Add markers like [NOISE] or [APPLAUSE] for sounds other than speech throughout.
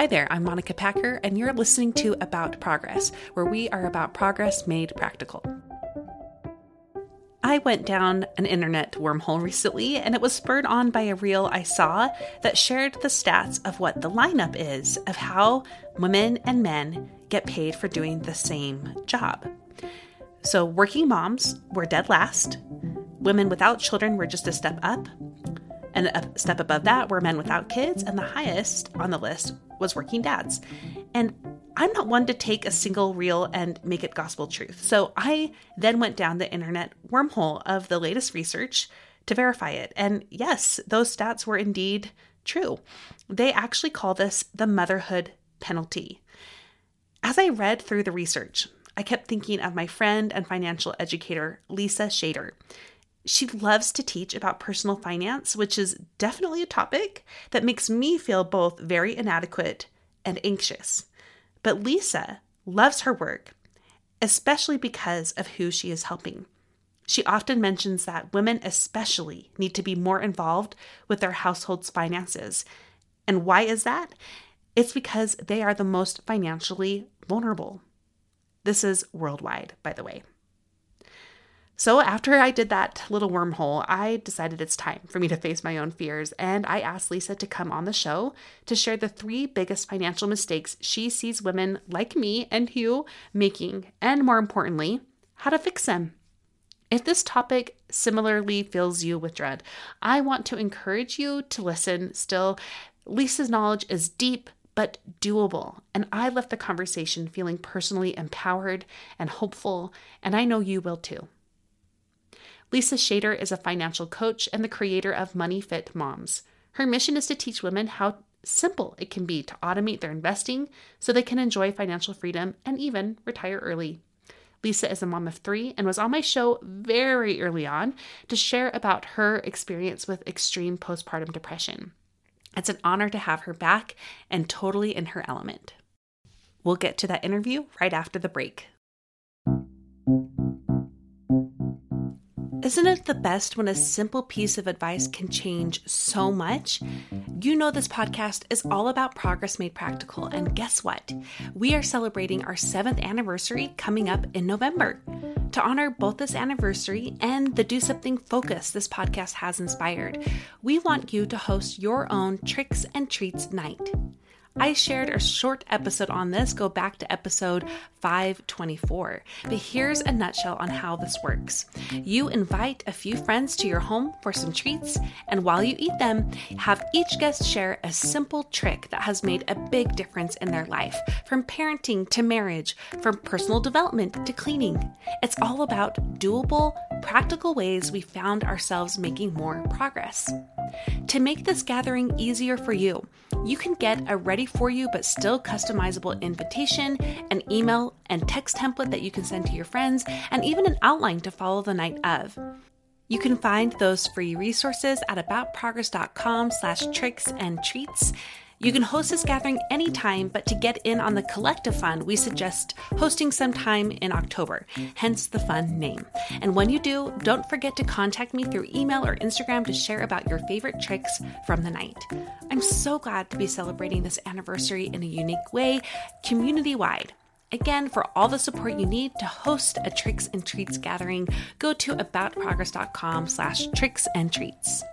Hi there, I'm Monica Packer, and you're listening to About Progress, where we are about progress made practical. I went down an internet wormhole recently, and it was spurred on by a reel I saw that shared the stats of what the lineup is of how women and men get paid for doing the same job. So, working moms were dead last, women without children were just a step up, and a step above that were men without kids, and the highest on the list was working dads. And I'm not one to take a single reel and make it gospel truth. So I then went down the internet wormhole of the latest research to verify it. And yes, those stats were indeed true. They actually call this the motherhood penalty. As I read through the research, I kept thinking of my friend and financial educator, Lisa Schader. She loves to teach about personal finance, which is definitely a topic that makes me feel both very inadequate and anxious. But Lisa loves her work, especially because of who she is helping. She often mentions that women, especially, need to be more involved with their household's finances. And why is that? It's because they are the most financially vulnerable. This is worldwide, by the way. So, after I did that little wormhole, I decided it's time for me to face my own fears, and I asked Lisa to come on the show to share the three biggest financial mistakes she sees women like me and you making, and more importantly, how to fix them. If this topic similarly fills you with dread, I want to encourage you to listen still. Lisa's knowledge is deep, but doable. And I left the conversation feeling personally empowered and hopeful, and I know you will too. Lisa Schader is a financial coach and the creator of Money Fit Moms. Her mission is to teach women how simple it can be to automate their investing so they can enjoy financial freedom and even retire early. Lisa is a mom of three and was on my show very early on to share about her experience with extreme postpartum depression. It's an honor to have her back and totally in her element. We'll get to that interview right after the break. Isn't it the best when a simple piece of advice can change so much? You know, this podcast is all about progress made practical, and guess what? We are celebrating our seventh anniversary coming up in November. To honor both this anniversary and the Do Something focus this podcast has inspired, we want you to host your own Tricks and Treats night. I shared a short episode on this. Go back to episode 524. But here's a nutshell on how this works you invite a few friends to your home for some treats, and while you eat them, have each guest share a simple trick that has made a big difference in their life from parenting to marriage, from personal development to cleaning. It's all about doable, practical ways we found ourselves making more progress. To make this gathering easier for you, you can get a ready for you but still customizable invitation, an email and text template that you can send to your friends, and even an outline to follow the night of. You can find those free resources at aboutprogress.com slash tricks and treats. You can host this gathering anytime, but to get in on the collective fun, we suggest hosting sometime in October, hence the fun name. And when you do, don't forget to contact me through email or Instagram to share about your favorite tricks from the night. I'm so glad to be celebrating this anniversary in a unique way, community wide. Again, for all the support you need to host a Tricks and Treats gathering, go to aboutprogress.com slash tricks and treats.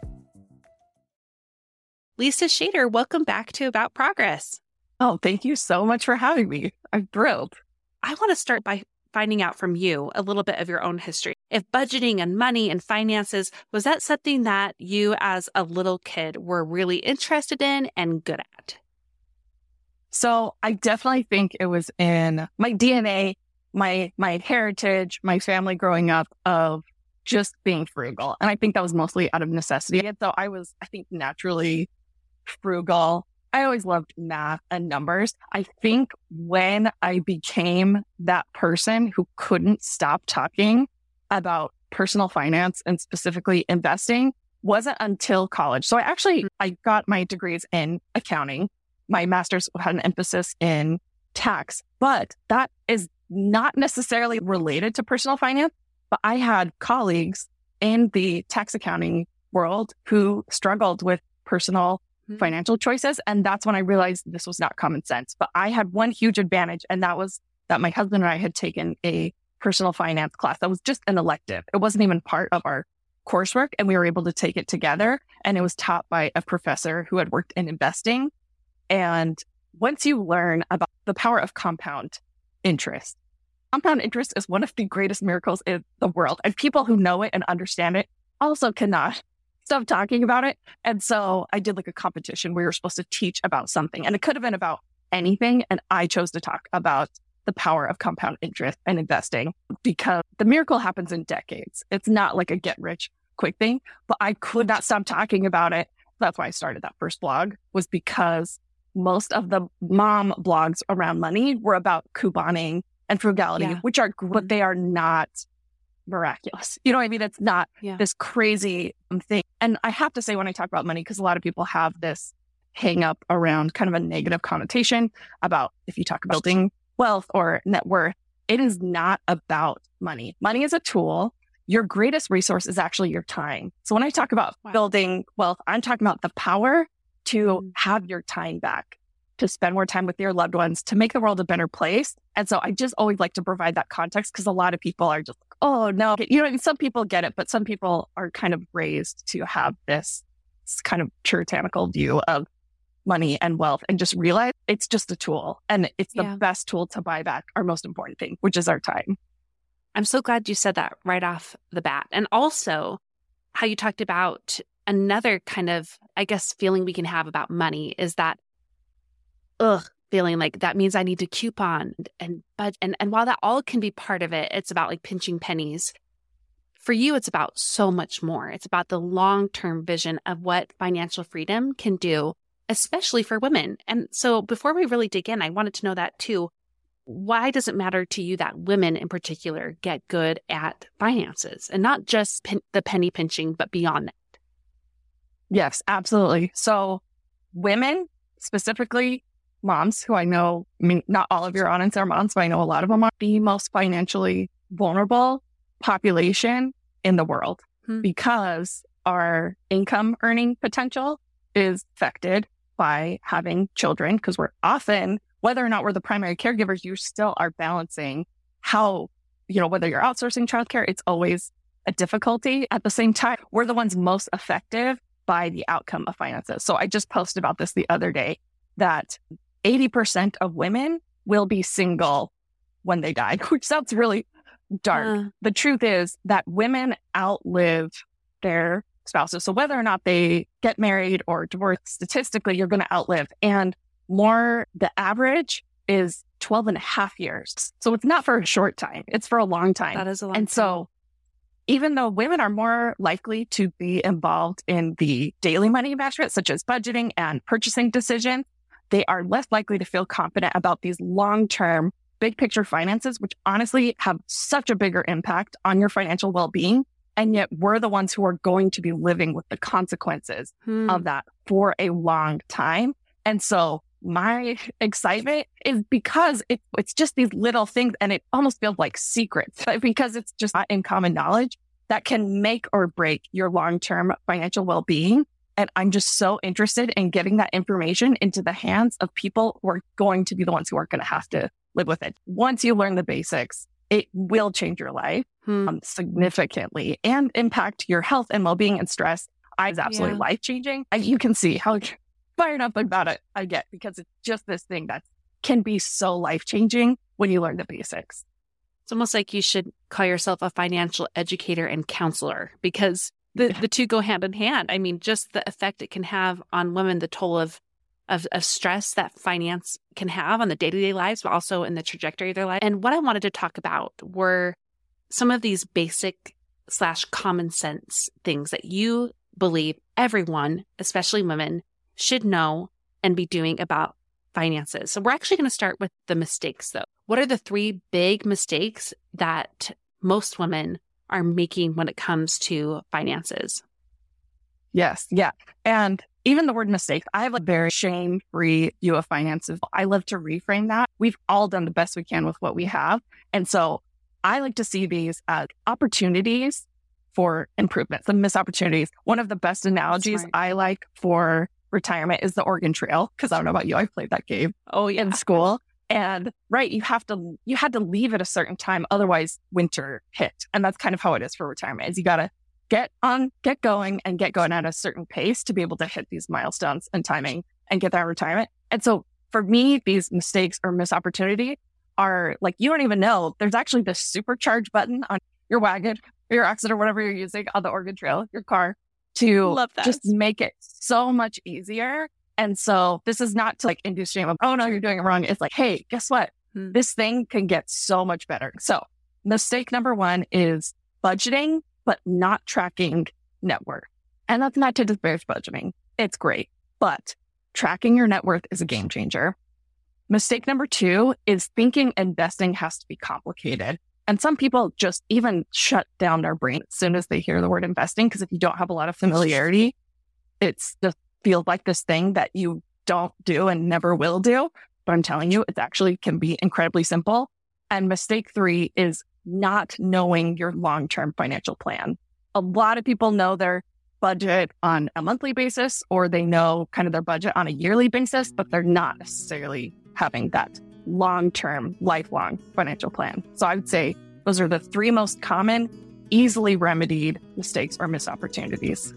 Lisa Schader, welcome back to About Progress. Oh, thank you so much for having me. I'm thrilled. I want to start by finding out from you a little bit of your own history. If budgeting and money and finances, was that something that you as a little kid were really interested in and good at? So I definitely think it was in my DNA, my my heritage, my family growing up of just being frugal. And I think that was mostly out of necessity. And so I was, I think, naturally frugal. I always loved math and numbers. I think when I became that person who couldn't stop talking about personal finance and specifically investing wasn't until college. So I actually, mm. I got my degrees in accounting. My master's had an emphasis in tax, but that is not necessarily related to personal finance. But I had colleagues in the tax accounting world who struggled with personal mm-hmm. financial choices. And that's when I realized this was not common sense. But I had one huge advantage, and that was that my husband and I had taken a personal finance class that was just an elective. It wasn't even part of our coursework, and we were able to take it together. And it was taught by a professor who had worked in investing. And once you learn about the power of compound interest, compound interest is one of the greatest miracles in the world. And people who know it and understand it also cannot stop talking about it. And so I did like a competition where you're supposed to teach about something and it could have been about anything. And I chose to talk about the power of compound interest and investing because the miracle happens in decades. It's not like a get rich quick thing, but I could not stop talking about it. That's why I started that first blog was because most of the mom blogs around money were about couponing and frugality, yeah. which are, but mm-hmm. they are not miraculous. You know what I mean? It's not yeah. this crazy thing. And I have to say, when I talk about money, because a lot of people have this hang up around kind of a negative connotation about if you talk about building wealth or net worth, it is not about money. Money is a tool. Your greatest resource is actually your time. So when I talk about wow. building wealth, I'm talking about the power to mm. have your time back, to spend more time with your loved ones, to make the world a better place. And so I just always like to provide that context because a lot of people are just like, oh no, you know, some people get it, but some people are kind of raised to have this kind of puritanical view of money and wealth and just realize it's just a tool and it's the yeah. best tool to buy back our most important thing, which is our time. I'm so glad you said that right off the bat. And also how you talked about another kind of, I guess, feeling we can have about money is that, ugh, feeling like that means I need to coupon and but and and while that all can be part of it, it's about like pinching pennies. For you, it's about so much more. It's about the long term vision of what financial freedom can do, especially for women. And so before we really dig in, I wanted to know that too. Why does it matter to you that women in particular get good at finances and not just pin- the penny pinching, but beyond that? Yes, absolutely. So women specifically moms who I know, I mean, not all of your audience are moms, but I know a lot of them are the most financially vulnerable population in the world hmm. because our income earning potential is affected by having children because we're often, whether or not we're the primary caregivers, you still are balancing how, you know, whether you're outsourcing childcare, it's always a difficulty. At the same time, we're the ones most effective by the outcome of finances. So I just posted about this the other day that 80% of women will be single when they die, [LAUGHS] which sounds really dark. Uh. The truth is that women outlive their spouses. So whether or not they get married or divorce, statistically, you're going to outlive. And more, the average is 12 and a half years. So it's not for a short time. It's for a long time. That is a long And time. so even though women are more likely to be involved in the daily money management, such as budgeting and purchasing decisions, they are less likely to feel confident about these long term, big picture finances, which honestly have such a bigger impact on your financial well being. And yet we're the ones who are going to be living with the consequences hmm. of that for a long time. And so my excitement is because it, it's just these little things and it almost feels like secrets [LAUGHS] because it's just not in common knowledge that can make or break your long term financial well being. And I'm just so interested in getting that information into the hands of people who are going to be the ones who are going to have to live with it. Once you learn the basics, it will change your life hmm. um, significantly and impact your health and well-being and stress. I was absolutely yeah. life changing. And you can see how fired up about it I get because it's just this thing that can be so life changing when you learn the basics. It's almost like you should call yourself a financial educator and counselor because the, the two go hand in hand. I mean, just the effect it can have on women, the toll of, of, of stress that finance can have on the day to day lives, but also in the trajectory of their life. And what I wanted to talk about were some of these basic slash common sense things that you believe everyone, especially women, should know and be doing about finances. So we're actually going to start with the mistakes though. What are the three big mistakes that most women are making when it comes to finances. Yes. Yeah. And even the word mistake, I have a very shame free view of finances. I love to reframe that. We've all done the best we can with what we have. And so I like to see these as opportunities for improvement, some missed opportunities. One of the best analogies I like for retirement is the Oregon Trail. Cause I don't know about you. I played that game Oh, yeah. in school. And right, you have to, you had to leave at a certain time. Otherwise winter hit. And that's kind of how it is for retirement is you got to get on, get going and get going at a certain pace to be able to hit these milestones and timing and get that retirement. And so for me, these mistakes or missed opportunity are like, you don't even know there's actually this supercharge button on your wagon or your oxen or whatever you're using on the Oregon Trail, your car to Love that. just make it so much easier. And so this is not to like induce shame of, oh no, you're doing it wrong. It's like, hey, guess what? Hmm. This thing can get so much better. So mistake number one is budgeting, but not tracking net worth. And that's not to disparage budgeting. It's great, but tracking your net worth is a game changer. Mistake number two is thinking investing has to be complicated. And some people just even shut down their brain as soon as they hear the word investing. Cause if you don't have a lot of familiarity, it's just feels like this thing that you don't do and never will do. But I'm telling you, it actually can be incredibly simple. And mistake three is not knowing your long-term financial plan. A lot of people know their budget on a monthly basis or they know kind of their budget on a yearly basis, but they're not necessarily having that long-term, lifelong financial plan. So I would say those are the three most common, easily remedied mistakes or missed opportunities.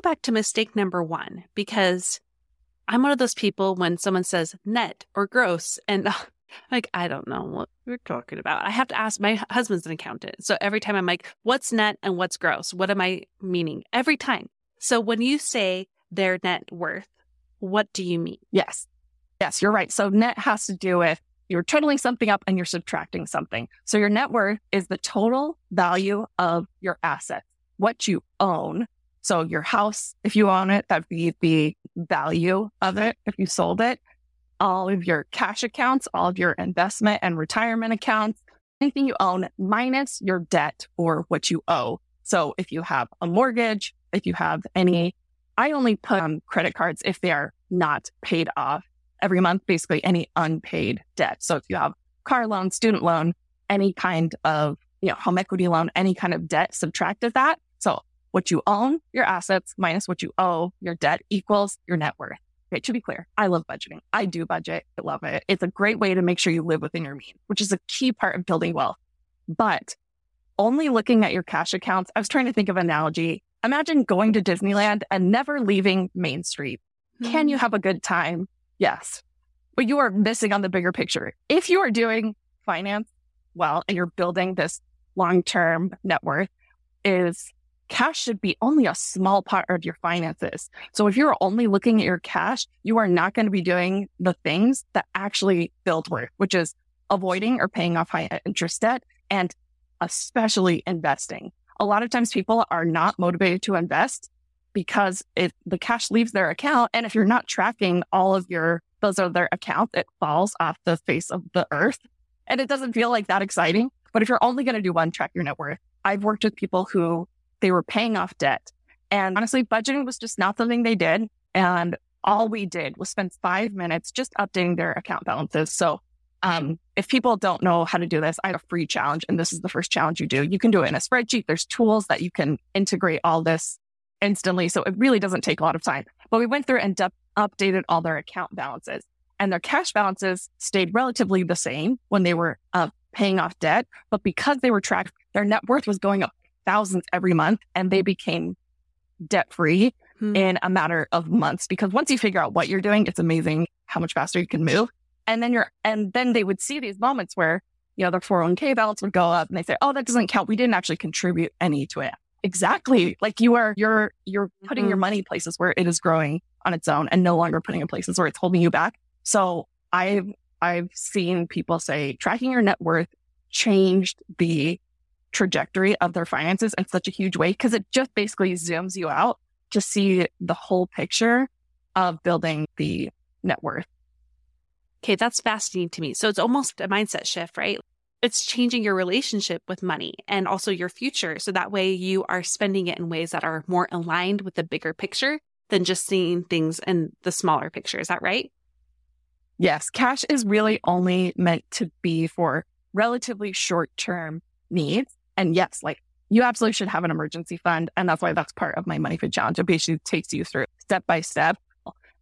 Back to mistake number one? Because I'm one of those people when someone says net or gross, and [LAUGHS] like, I don't know what you're talking about. I have to ask my husband's an accountant. So every time I'm like, what's net and what's gross? What am I meaning? Every time. So when you say their net worth, what do you mean? Yes. Yes, you're right. So net has to do with you're totaling something up and you're subtracting something. So your net worth is the total value of your assets, what you own. So your house, if you own it, that'd be the value of it if you sold it. All of your cash accounts, all of your investment and retirement accounts, anything you own minus your debt or what you owe. So if you have a mortgage, if you have any, I only put on credit cards if they are not paid off every month, basically any unpaid debt. So if you have car loan, student loan, any kind of, you know, home equity loan, any kind of debt subtracted that. So what you own, your assets minus what you owe, your debt equals your net worth. Okay, to be clear, I love budgeting. I do budget. I love it. It's a great way to make sure you live within your means, which is a key part of building wealth. But only looking at your cash accounts, I was trying to think of an analogy. Imagine going to Disneyland and never leaving Main Street. Can you hmm. have a good time? Yes. But you are missing on the bigger picture. If you are doing finance well and you're building this long term net worth, is cash should be only a small part of your finances. So if you're only looking at your cash, you are not going to be doing the things that actually build worth, which is avoiding or paying off high interest debt and especially investing. A lot of times people are not motivated to invest because if the cash leaves their account and if you're not tracking all of your those are their accounts, it falls off the face of the earth. And it doesn't feel like that exciting. But if you're only going to do one, track your net worth. I've worked with people who they were paying off debt. And honestly, budgeting was just not something they did. And all we did was spend five minutes just updating their account balances. So um, if people don't know how to do this, I have a free challenge, and this is the first challenge you do. You can do it in a spreadsheet. There's tools that you can integrate all this instantly. So it really doesn't take a lot of time. But we went through and up- updated all their account balances, and their cash balances stayed relatively the same when they were uh, paying off debt. But because they were tracked, their net worth was going up thousands every month, and they became debt free Hmm. in a matter of months. Because once you figure out what you're doing, it's amazing how much faster you can move. And then you're, and then they would see these moments where, you know, their 401k balance would go up and they say, Oh, that doesn't count. We didn't actually contribute any to it. Exactly. Like you are, you're, you're putting your Mhm. money places where it is growing on its own and no longer putting in places where it's holding you back. So I've, I've seen people say tracking your net worth changed the trajectory of their finances in such a huge way because it just basically zooms you out to see the whole picture of building the net worth. Okay, that's fascinating to me. So it's almost a mindset shift, right? It's changing your relationship with money and also your future. So that way you are spending it in ways that are more aligned with the bigger picture than just seeing things in the smaller picture. Is that right? Yes. Cash is really only meant to be for relatively short term needs. And yes, like you absolutely should have an emergency fund. And that's why that's part of my Money Fit Challenge. It basically takes you through step by step.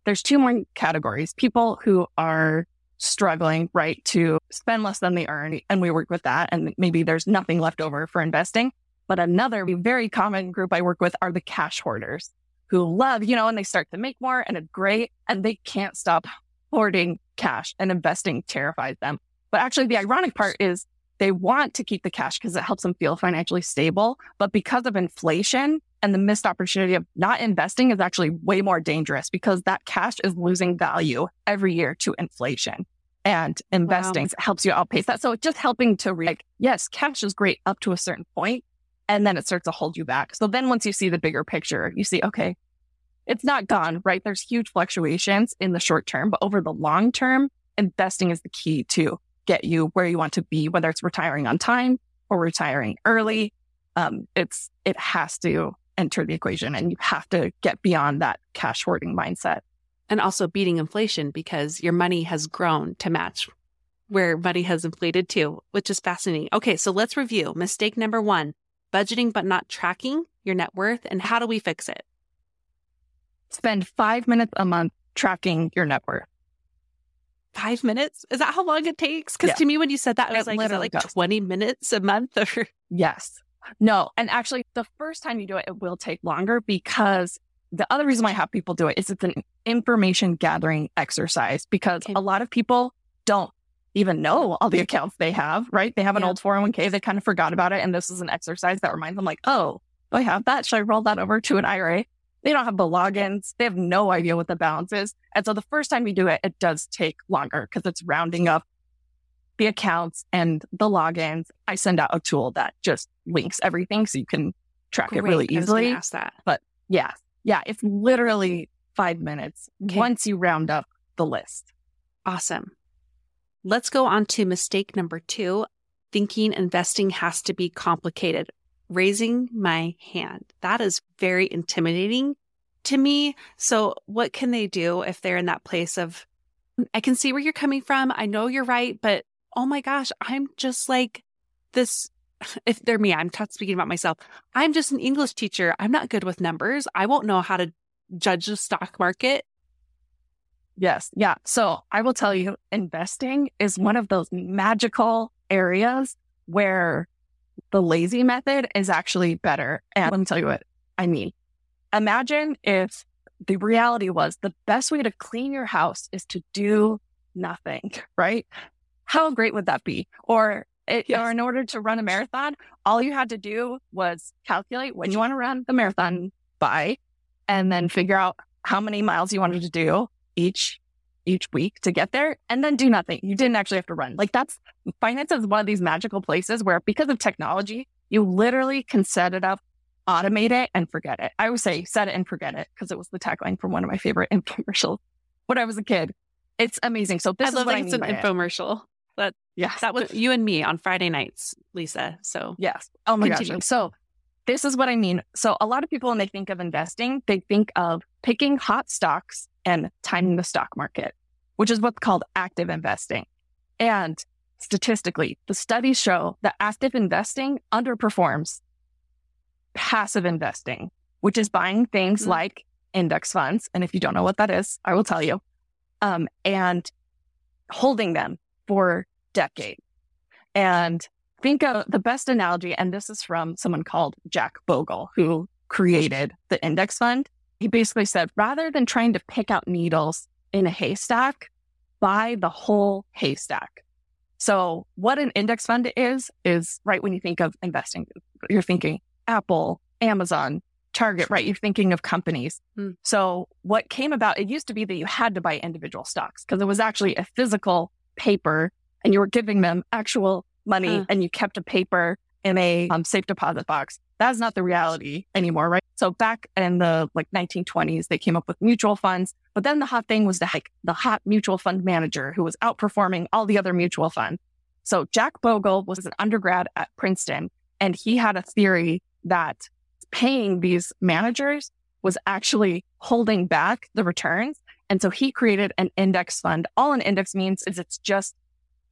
There's two more categories people who are struggling, right, to spend less than they earn. And we work with that. And maybe there's nothing left over for investing. But another very common group I work with are the cash hoarders who love, you know, and they start to make more and it's great and they can't stop hoarding cash and investing terrifies them. But actually the ironic part is they want to keep the cash because it helps them feel financially stable. But because of inflation and the missed opportunity of not investing is actually way more dangerous because that cash is losing value every year to inflation. And investing wow. helps you outpace that. So it's just helping to re- like, yes, cash is great up to a certain point, and then it starts to hold you back. So then once you see the bigger picture, you see, okay, it's not gone, right? There's huge fluctuations in the short term, but over the long term, investing is the key to get you where you want to be, whether it's retiring on time or retiring early. Um, it's, it has to enter the equation and you have to get beyond that cash hoarding mindset. And also beating inflation because your money has grown to match where money has inflated too, which is fascinating. Okay. So let's review mistake number one, budgeting, but not tracking your net worth. And how do we fix it? Spend five minutes a month tracking your net worth five minutes? Is that how long it takes? Because yeah. to me, when you said that, I was it like, is that like does. 20 minutes a month? Or... Yes. No. And actually, the first time you do it, it will take longer because the other reason why I have people do it is it's an information gathering exercise because okay. a lot of people don't even know all the accounts they have, right? They have an yeah. old 401k, they kind of forgot about it. And this is an exercise that reminds them like, oh, do I have that? Should I roll that over to an IRA? They don't have the logins. They have no idea what the balance is. And so the first time you do it, it does take longer because it's rounding up the accounts and the logins. I send out a tool that just links everything so you can track Great. it really easily. ask that. But yeah, yeah, it's literally five minutes okay. once you round up the list. Awesome. Let's go on to mistake number two. Thinking investing has to be complicated raising my hand. That is very intimidating to me. So what can they do if they're in that place of, I can see where you're coming from. I know you're right, but oh my gosh, I'm just like this. [LAUGHS] If they're me, I'm not speaking about myself. I'm just an English teacher. I'm not good with numbers. I won't know how to judge the stock market. Yes. Yeah. So I will tell you, investing is one of those magical areas where the lazy method is actually better. And let me tell you what I mean. Imagine if the reality was the best way to clean your house is to do nothing, right? How great would that be? Or it, yes. or in order to run a marathon, all you had to do was calculate when you want to run the marathon by and then figure out how many miles you wanted to do each each week to get there and then do nothing. You didn't actually have to run. Like that's finance is one of these magical places where because of technology, you literally can set it up, automate it and forget it. I would say set it and forget it because it was the tagline from one of my favorite [LAUGHS] infomercials when I was a kid. It's amazing. So this I is what I it's an infomercial. It. That yeah, that was you and me on Friday nights, Lisa. So yes. Oh my Continue. gosh. So this is what I mean. So a lot of people when they think of investing, they think of picking hot stocks and timing the stock market which is what's called active investing. And statistically, the studies show that active investing underperforms passive investing, which is buying things mm-hmm. like index funds. And if you don't know what that is, I will tell you. Um, and holding them for decades. And think of the best analogy, and this is from someone called Jack Bogle, who created the index fund. He basically said, rather than trying to pick out needles in a haystack, buy the whole haystack. So what an index fund is, is right when you think of investing, you're thinking Apple, Amazon, Target, right? You're thinking of companies. Mm. So what came about, it used to be that you had to buy individual stocks because it was actually a physical paper and you were giving them actual money and you kept a paper in a um, safe deposit box. That's not the reality anymore, right? So back in the like 1920s, they came up with mutual funds. But then the hot thing was the like the hot mutual fund manager who was outperforming all the other mutual funds. So Jack Bogle was an undergrad at Princeton and he had a theory that paying these managers was actually holding back the returns. And so he created an index fund. All an index means is it's just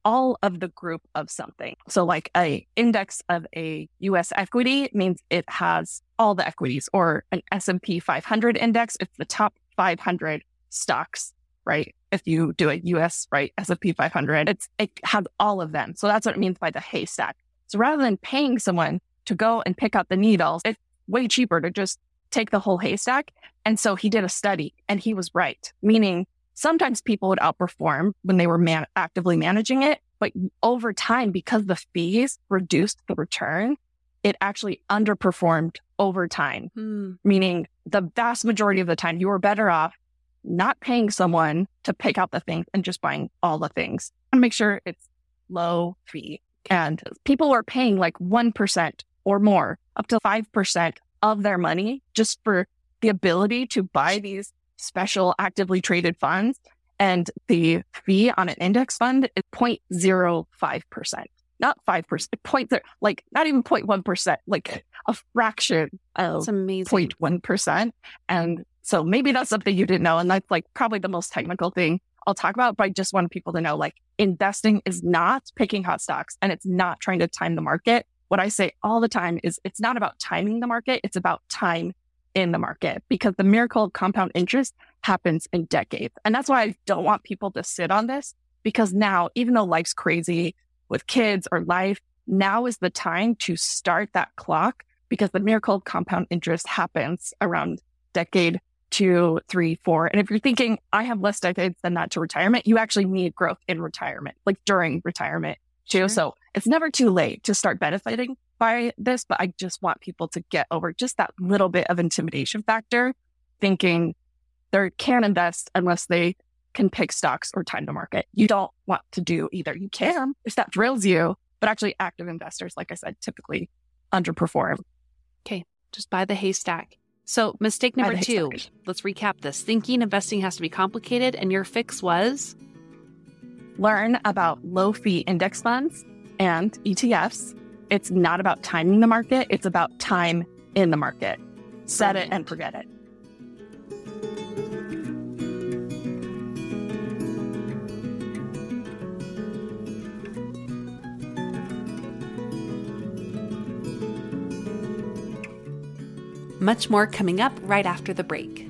all of the group of something. So like a index of a US equity means it has all the equities or an S&P 500 index. It's the top 500 stocks, right? If you do a US, right, S&P 500, it's, it has all of them. So that's what it means by the haystack. So rather than paying someone to go and pick out the needles, it's way cheaper to just take the whole haystack. And so he did a study and he was right, meaning sometimes people would outperform when they were man- actively managing it. But over time, because the fees reduced the return, it actually underperformed over time, hmm. meaning the vast majority of the time you were better off not paying someone to pick out the things and just buying all the things and make sure it's low fee. And people are paying like 1% or more, up to 5% of their money just for the ability to buy these special actively traded funds. And the fee on an index fund is 0.05%, not 5%, point there, like not even 0.1%, like a fraction of that's amazing. 0.1%. And so maybe that's something you didn't know. And that's like probably the most technical thing I'll talk about, but I just want people to know like investing is not picking hot stocks and it's not trying to time the market. What I say all the time is it's not about timing the market. It's about time in the market because the miracle of compound interest happens in decades. And that's why I don't want people to sit on this because now, even though life's crazy with kids or life, now is the time to start that clock because the miracle of compound interest happens around decade two, three, four. And if you're thinking, I have less decades than that to retirement, you actually need growth in retirement, like during retirement too. Sure. So it's never too late to start benefiting by this, but I just want people to get over just that little bit of intimidation factor, thinking they can't invest unless they can pick stocks or time to market. You don't want to do either. You can if that drills you, but actually active investors, like I said, typically underperform. Okay. Just buy the haystack. So mistake number two, let's recap this. Thinking investing has to be complicated and your fix was? Learn about low fee index funds and ETFs it's not about timing the market, it's about time in the market. Set it and forget it. Much more coming up right after the break.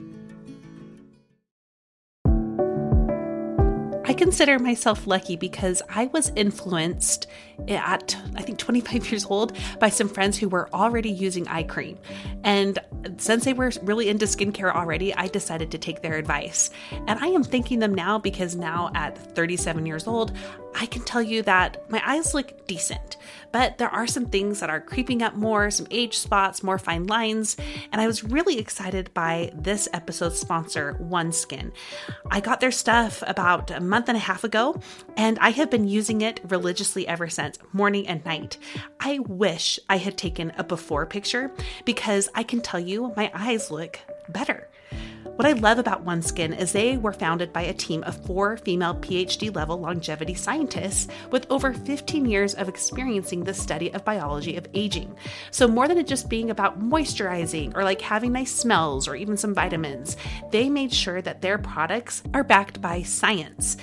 I consider myself lucky because I was influenced at, I think, 25 years old by some friends who were already using eye cream. And since they were really into skincare already, I decided to take their advice. And I am thanking them now because now at 37 years old, I can tell you that my eyes look decent, but there are some things that are creeping up more, some age spots, more fine lines, and I was really excited by this episode's sponsor, OneSkin. I got their stuff about a month and a half ago, and I have been using it religiously ever since, morning and night. I wish I had taken a before picture because I can tell you my eyes look better. What I love about OneSkin is they were founded by a team of four female PhD level longevity scientists with over 15 years of experiencing the study of biology of aging. So, more than it just being about moisturizing or like having nice smells or even some vitamins, they made sure that their products are backed by science.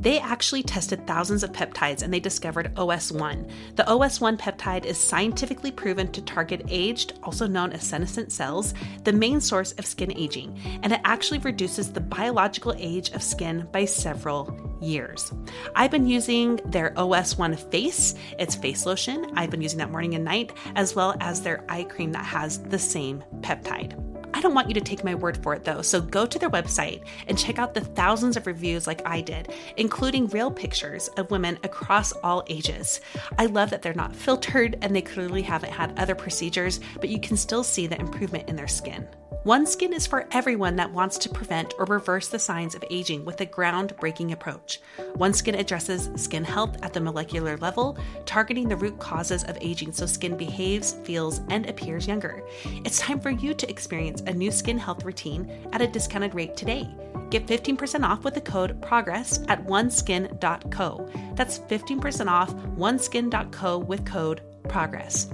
They actually tested thousands of peptides and they discovered OS1. The OS1 peptide is scientifically proven to target aged, also known as senescent cells, the main source of skin aging, and it actually reduces the biological age of skin by several years. I've been using their OS1 face, it's face lotion. I've been using that morning and night, as well as their eye cream that has the same peptide. I don't want you to take my word for it though, so go to their website and check out the thousands of reviews like I did, including real pictures of women across all ages. I love that they're not filtered and they clearly haven't had other procedures, but you can still see the improvement in their skin. OneSkin is for everyone that wants to prevent or reverse the signs of aging with a groundbreaking approach. OneSkin addresses skin health at the molecular level, targeting the root causes of aging so skin behaves, feels, and appears younger. It's time for you to experience a new skin health routine at a discounted rate today. Get 15% off with the code PROGRESS at oneskin.co. That's 15% off oneskin.co with code PROGRESS.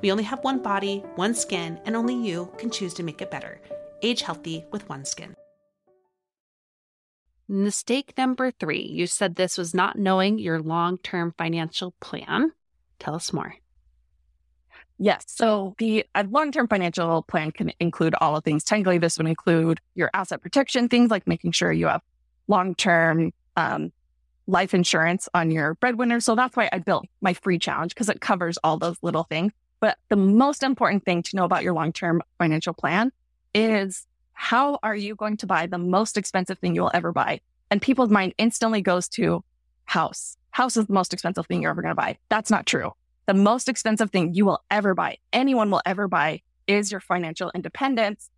We only have one body, one skin, and only you can choose to make it better. age healthy with OneSkin. Mistake number three you said this was not knowing your long term financial plan. Tell us more. Yes. So the long term financial plan can include all of things. Technically, this would include your asset protection things like making sure you have long term um, life insurance on your breadwinner. So that's why I built my free challenge because it covers all those little things. But the most important thing to know about your long term financial plan is how are you going to buy the most expensive thing you will ever buy? And people's mind instantly goes to house. House is the most expensive thing you're ever going to buy. That's not true. The most expensive thing you will ever buy, anyone will ever buy, is your financial independence,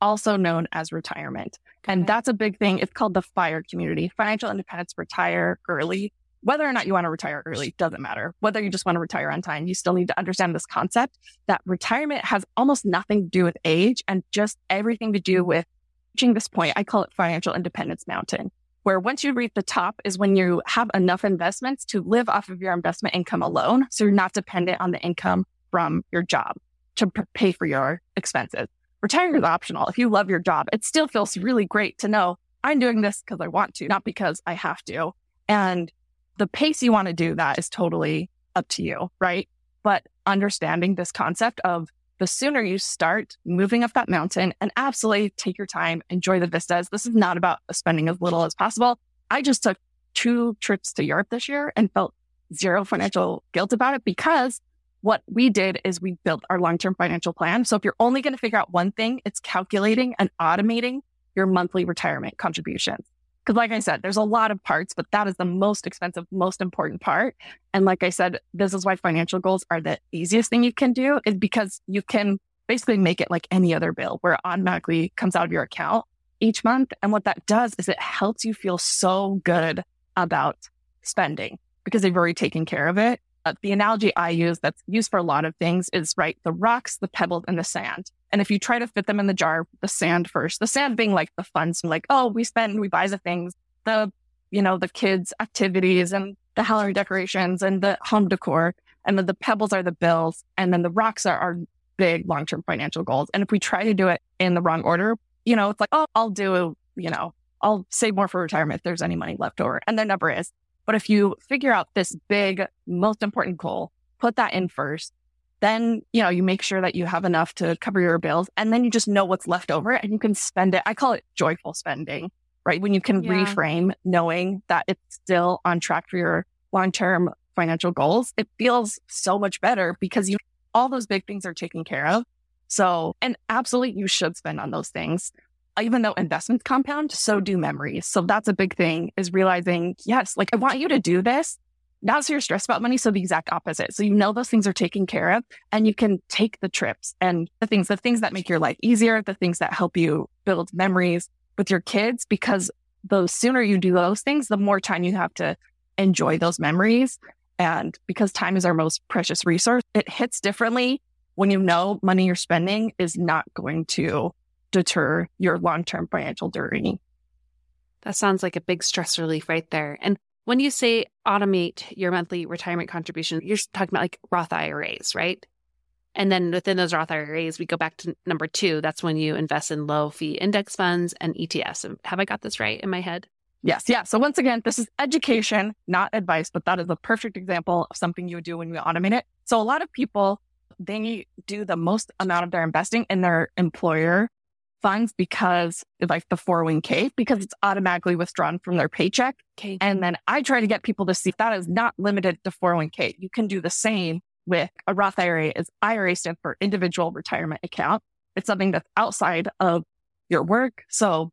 also known as retirement. And that's a big thing. It's called the FIRE community, financial independence, retire early. Whether or not you want to retire early doesn't matter. Whether you just want to retire on time, you still need to understand this concept that retirement has almost nothing to do with age and just everything to do with reaching this point. I call it financial independence mountain, where once you reach the top is when you have enough investments to live off of your investment income alone. So you're not dependent on the income from your job to pay for your expenses. Retiring is optional. If you love your job, it still feels really great to know I'm doing this because I want to, not because I have to. And the pace you want to do that is totally up to you, right? But understanding this concept of the sooner you start moving up that mountain and absolutely take your time, enjoy the vistas. This is not about spending as little as possible. I just took two trips to Europe this year and felt zero financial guilt about it because what we did is we built our long-term financial plan. So if you're only going to figure out one thing, it's calculating and automating your monthly retirement contributions. Because like I said, there's a lot of parts, but that is the most expensive, most important part. And like I said, this is why financial goals are the easiest thing you can do is because you can basically make it like any other bill where it automatically comes out of your account each month. And what that does is it helps you feel so good about spending because they've already taken care of it. Uh, the analogy I use that's used for a lot of things is right, the rocks, the pebbles, and the sand. And if you try to fit them in the jar, the sand first, the sand being like the funds, like, oh, we spend, we buy the things, the, you know, the kids' activities and the Halloween decorations and the home decor. And then the pebbles are the bills. And then the rocks are our big long term financial goals. And if we try to do it in the wrong order, you know, it's like, oh, I'll do, you know, I'll save more for retirement if there's any money left over. And there never is. But if you figure out this big, most important goal, put that in first, then, you know, you make sure that you have enough to cover your bills and then you just know what's left over and you can spend it. I call it joyful spending, right? When you can yeah. reframe knowing that it's still on track for your long-term financial goals, it feels so much better because you, all those big things are taken care of. So, and absolutely you should spend on those things even though investments compound, so do memories. So that's a big thing is realizing, yes, like I want you to do this. Not so you're stressed about money. So the exact opposite. So you know those things are taken care of and you can take the trips and the things, the things that make your life easier, the things that help you build memories with your kids, because the sooner you do those things, the more time you have to enjoy those memories. And because time is our most precious resource, it hits differently when you know money you're spending is not going to deter your long term financial journey. That sounds like a big stress relief right there. And when you say automate your monthly retirement contribution, you're talking about like Roth IRAs, right? And then within those Roth IRAs, we go back to number two. That's when you invest in low fee index funds and ETFs. Have I got this right in my head? Yes. Yeah. So once again, this is education, not advice, but that is a perfect example of something you would do when you automate it. So a lot of people, they do the most amount of their investing in their employer funds because like the 401k because it's automatically withdrawn from their paycheck. Okay. And then I try to get people to see that is not limited to 401k. You can do the same with a Roth IRA is IRA stands for individual retirement account. It's something that's outside of your work. So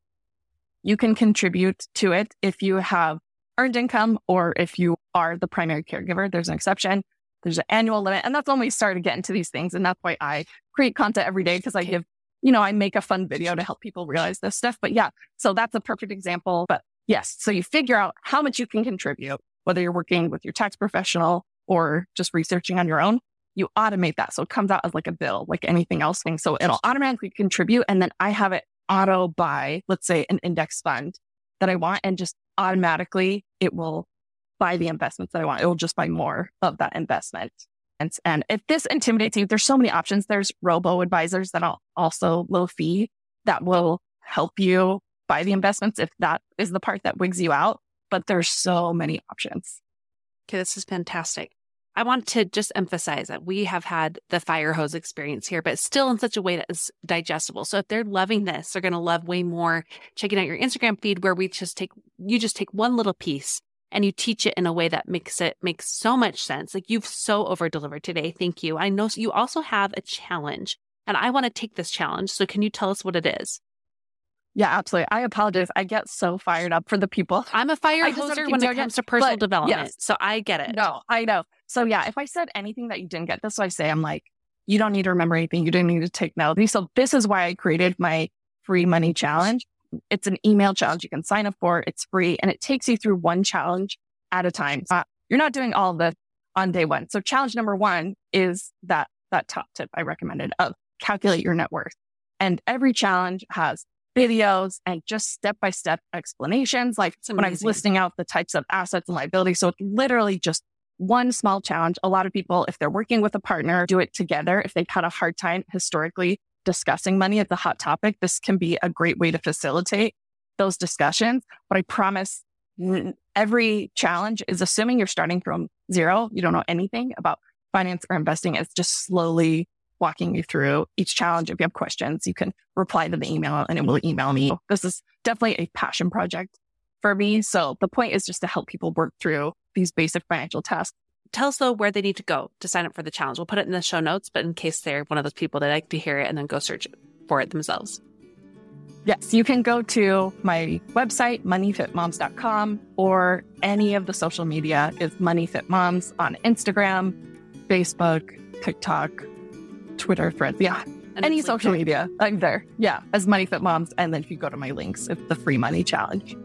you can contribute to it if you have earned income or if you are the primary caregiver. There's an exception. There's an annual limit. And that's when we start to get into these things. And that's why I create content every day because I give you know, I make a fun video to help people realize this stuff. But yeah, so that's a perfect example. But yes, so you figure out how much you can contribute, whether you're working with your tax professional or just researching on your own. You automate that. So it comes out as like a bill, like anything else thing. So it'll automatically contribute. And then I have it auto buy, let's say an index fund that I want and just automatically it will buy the investments that I want. It will just buy more of that investment. And if this intimidates you, there's so many options. There's robo advisors that are also low fee that will help you buy the investments if that is the part that wigs you out. But there's so many options. Okay, this is fantastic. I want to just emphasize that we have had the fire hose experience here, but still in such a way that is digestible. So if they're loving this, they're going to love way more checking out your Instagram feed where we just take, you just take one little piece and you teach it in a way that makes it makes so much sense. Like you've so over delivered today. Thank you. I know you also have a challenge and I want to take this challenge. So can you tell us what it is? Yeah, absolutely. I apologize. I get so fired up for the people. I'm a fire [LAUGHS] hoser when it comes to personal development. Yes. So I get it. No, I know. So yeah, if I said anything that you didn't get, this is what I say. I'm like, you don't need to remember anything. You didn't need to take notes. So this is why I created my free money challenge. It's an email challenge you can sign up for. It's free and it takes you through one challenge at a time. Uh, you're not doing all of this on day one. So challenge number one is that, that top tip I recommended of calculate your net worth. And every challenge has videos and just step by step explanations. Like when I was listing out the types of assets and liabilities. So it's literally just one small challenge. A lot of people, if they're working with a partner, do it together. If they've had a hard time historically discussing money as a hot topic, this can be a great way to facilitate those discussions. But I promise every challenge is assuming you're starting from zero. You don't know anything about finance or investing. It's just slowly walking you through each challenge. If you have questions, you can reply to the email and it will email me. This is definitely a passion project for me. So the point is just to help people work through these basic financial tasks. Tell us though where they need to go to sign up for the challenge. We'll put it in the show notes, but in case they're one of those people that like to hear it and then go search for it themselves. Yes, you can go to my website, moneyfitmoms.com, or any of the social media is moneyfitmoms on Instagram, Facebook, TikTok, Twitter, Threads. Yeah, and any social media. I'm there. Yeah, as Money Fit Moms. And then if you go to my links, it's the free money challenge.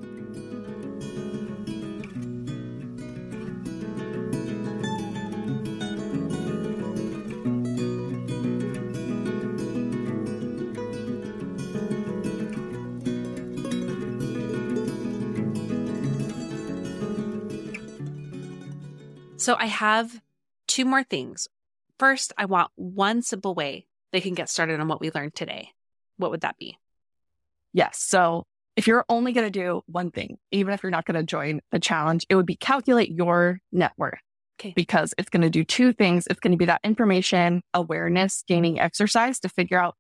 So I have two more things. First, I want one simple way they can get started on what we learned today. What would that be? Yes. So if you're only going to do one thing, even if you're not going to join the challenge, it would be calculate your net worth. Okay. Because it's going to do two things. It's going to be that information awareness gaining exercise to figure out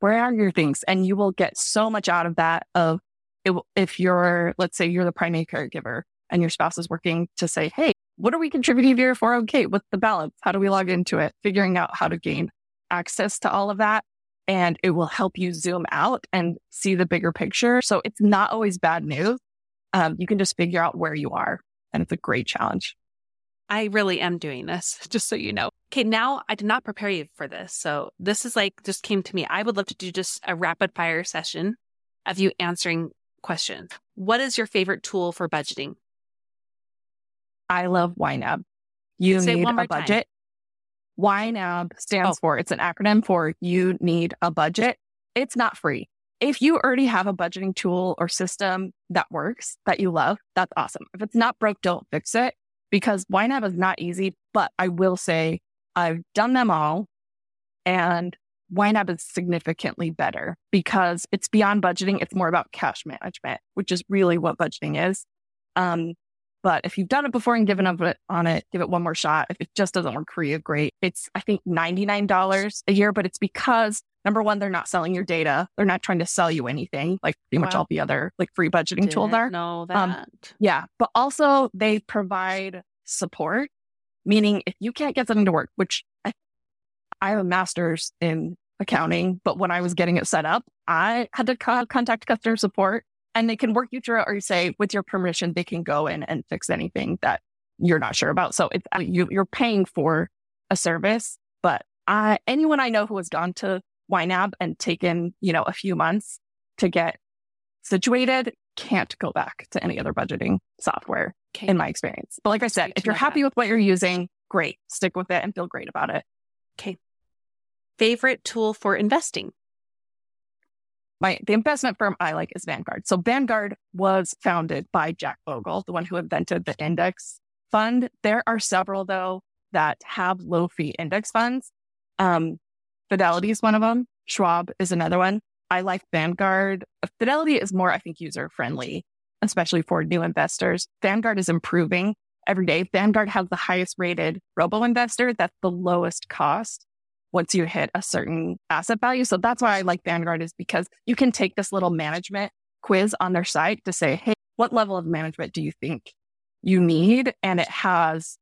where are your things. And you will get so much out of that of it, if you're, let's say you're the primary caregiver and your spouse is working to say, Hey, what are we contributing to your 401k? What's the balance? How do we log into it? Figuring out how to gain access to all of that. And it will help you zoom out and see the bigger picture. So it's not always bad news. Um, you can just figure out where you are. And it's a great challenge. I really am doing this, [LAUGHS] just so you know. Okay, now I did not prepare you for this. So this is like just came to me. I would love to do just a rapid fire session of you answering questions. What is your favorite tool for budgeting? I love YNAB. You Say need a budget. Time. YNAB stands oh. for, it's an acronym for you need a budget. It's not free. If you already have a budgeting tool or system that works, that you love, that's awesome. If it's not broke, don't fix it because YNAB is not easy. But I will say I've done them all and YNAB is significantly better because it's beyond budgeting. It's more about cash management, which is really what budgeting is. Um, but if you've done it before and given up on it, give it one more shot. If it just doesn't work for you, great. It's, I think, $99 a year, but it's because number one, they're not selling your data. They're not trying to sell you anything like pretty wow. much all the other like free budgeting Didn't tools are. Know um, that. Um, yeah. But also they provide support, meaning if you can't get something to work, which I, I have a master's in accounting, but when I was getting it set up, I had to co- contact customer support and they can work you through it or you say with your permission they can go in and fix anything that you're not sure about. So it's uh, you, you're paying for a service but I, anyone i know who has gone to YNAB and taken you know a few months to get situated can't go back to any other budgeting software okay. in my experience. But like i said if you're happy that. with what you're using great stick with it and feel great about it. Okay favorite tool for investing my the investment firm I like is Vanguard. So Vanguard was founded by Jack Bogle, the one who invented the index fund. There are several though that have low fee index funds. Um, Fidelity is one of them. Schwab is another one. I like Vanguard. Fidelity is more, I think, user friendly, especially for new investors. Vanguard is improving every day. Vanguard has the highest rated robo investor. That's the lowest cost once you hit a certain asset value. So that's why I like Vanguard is because you can take this little management quiz on their site to say, Hey, what level of management do you think you need? And it has,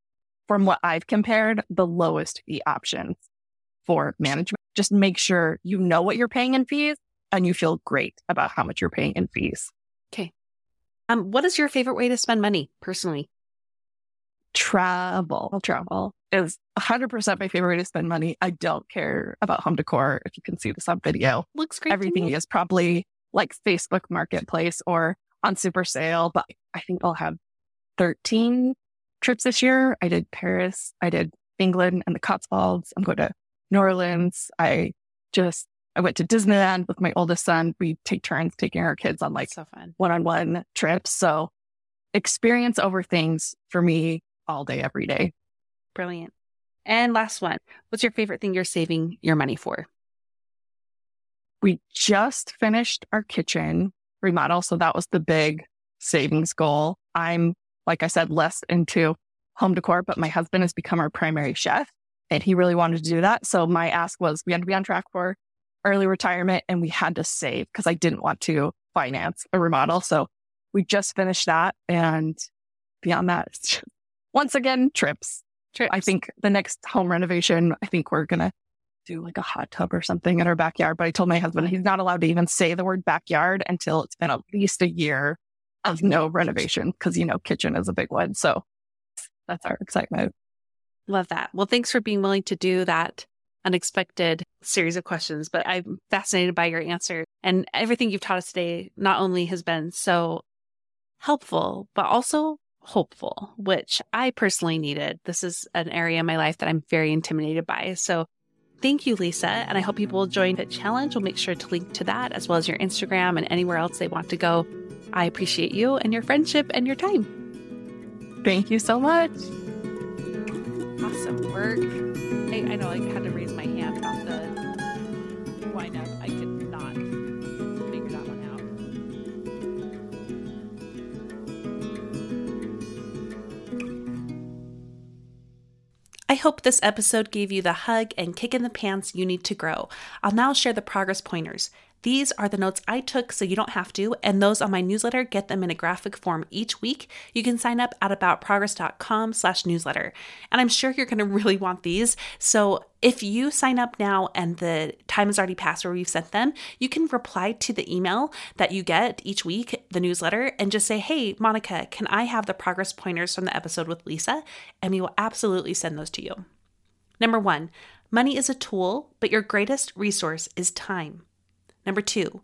from what I've compared, the lowest fee options for management. Just make sure you know what you're paying in fees and you feel great about how much you're paying in fees. Okay. Um, what is your favorite way to spend money personally? Travel. Travel is 100% my favorite way to spend money. I don't care about home decor. If you can see this on video, looks great. Everything is probably like Facebook Marketplace or on super sale, but I think I'll have 13 trips this year. I did Paris, I did England and the Cotswolds. I'm going to New Orleans. I just I went to Disneyland with my oldest son. We take turns taking our kids on like so fun one-on-one trips. So experience over things for me all day, every day. Brilliant. And last one. What's your favorite thing you're saving your money for? We just finished our kitchen remodel. So that was the big savings goal. I'm, like I said, less into home decor, but my husband has become our primary chef and he really wanted to do that. So my ask was we had to be on track for early retirement and we had to save because I didn't want to finance a remodel. So we just finished that. And beyond that, once again, trips. trips. I think the next home renovation, I think we're going to do like a hot tub or something in our backyard. But I told my husband he's not allowed to even say the word backyard until it's been at least a year of no renovation because, you know, kitchen is a big one. So that's our excitement. Love that. Well, thanks for being willing to do that unexpected series of questions, but I'm fascinated by your answer. And everything you've taught us today not only has been so helpful, but also hopeful, which I personally needed. This is an area in my life that I'm very intimidated by. So thank you, Lisa. And I hope people will join the challenge. We'll make sure to link to that as well as your Instagram and anywhere else they want to go. I appreciate you and your friendship and your time. Thank you so much. Awesome work. I, I know I had to raise my hand about the wind up. I hope this episode gave you the hug and kick in the pants you need to grow. I'll now share the progress pointers. These are the notes I took so you don't have to, and those on my newsletter get them in a graphic form each week. You can sign up at aboutprogress.com slash newsletter. And I'm sure you're to [LAUGHS] really want these. So if you sign up now and the time has already passed where we've sent them, you can reply to the email that you get each week, the newsletter, and just say, Hey, Monica, can I have the progress pointers from the episode with Lisa? And we will absolutely send those to you. Number one, money is a tool, but your greatest resource is time. Number two,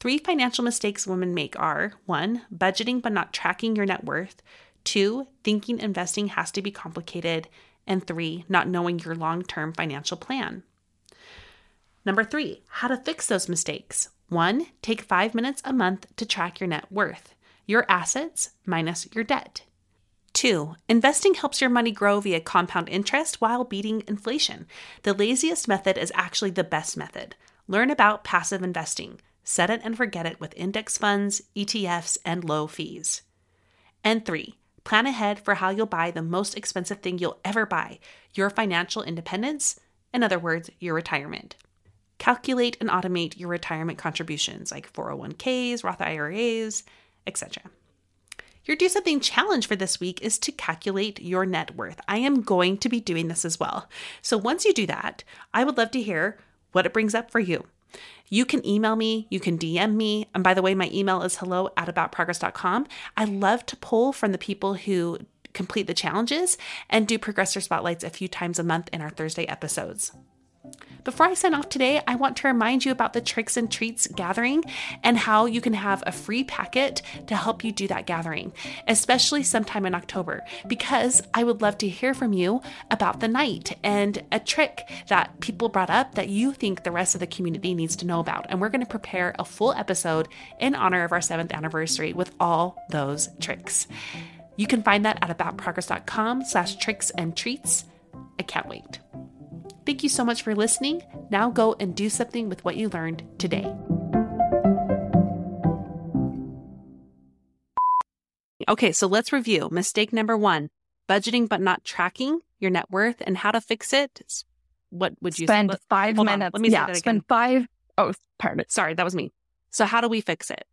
three financial mistakes women make are one, budgeting but not tracking your net worth, two, thinking investing has to be complicated, and three, not knowing your long term financial plan. Number three, how to fix those mistakes. One, take five minutes a month to track your net worth, your assets minus your debt. Two, investing helps your money grow via compound interest while beating inflation. The laziest method is actually the best method. Learn about passive investing. Set it and forget it with index funds, ETFs, and low fees. And three, plan ahead for how you'll buy the most expensive thing you'll ever buy your financial independence. In other words, your retirement. Calculate and automate your retirement contributions like 401ks, Roth IRAs, etc. Your Do Something challenge for this week is to calculate your net worth. I am going to be doing this as well. So once you do that, I would love to hear what it brings up for you. You can email me, you can DM me. And by the way, my email is hello at aboutprogress.com. I love to pull from the people who complete the challenges and do progressor spotlights a few times a month in our Thursday episodes. Before I sign off today, I want to remind you about the Tricks and Treats gathering and how you can have a free packet to help you do that gathering, especially sometime in October, because I would love to hear from you about the night and a trick that people brought up that you think the rest of the community needs to know about. And we're going to prepare a full episode in honor of our seventh anniversary with all those tricks. You can find that at aboutprogress.com slash tricks and treats. I can't wait. Thank you so much for listening. Now go and do something with what you learned today. Okay, so let's review. Mistake number one budgeting but not tracking your net worth and how to fix it. What would you spend say? five Hold minutes? On. Let me yeah, spend five. Oh, pardon. Sorry, that was me. So, how do we fix it?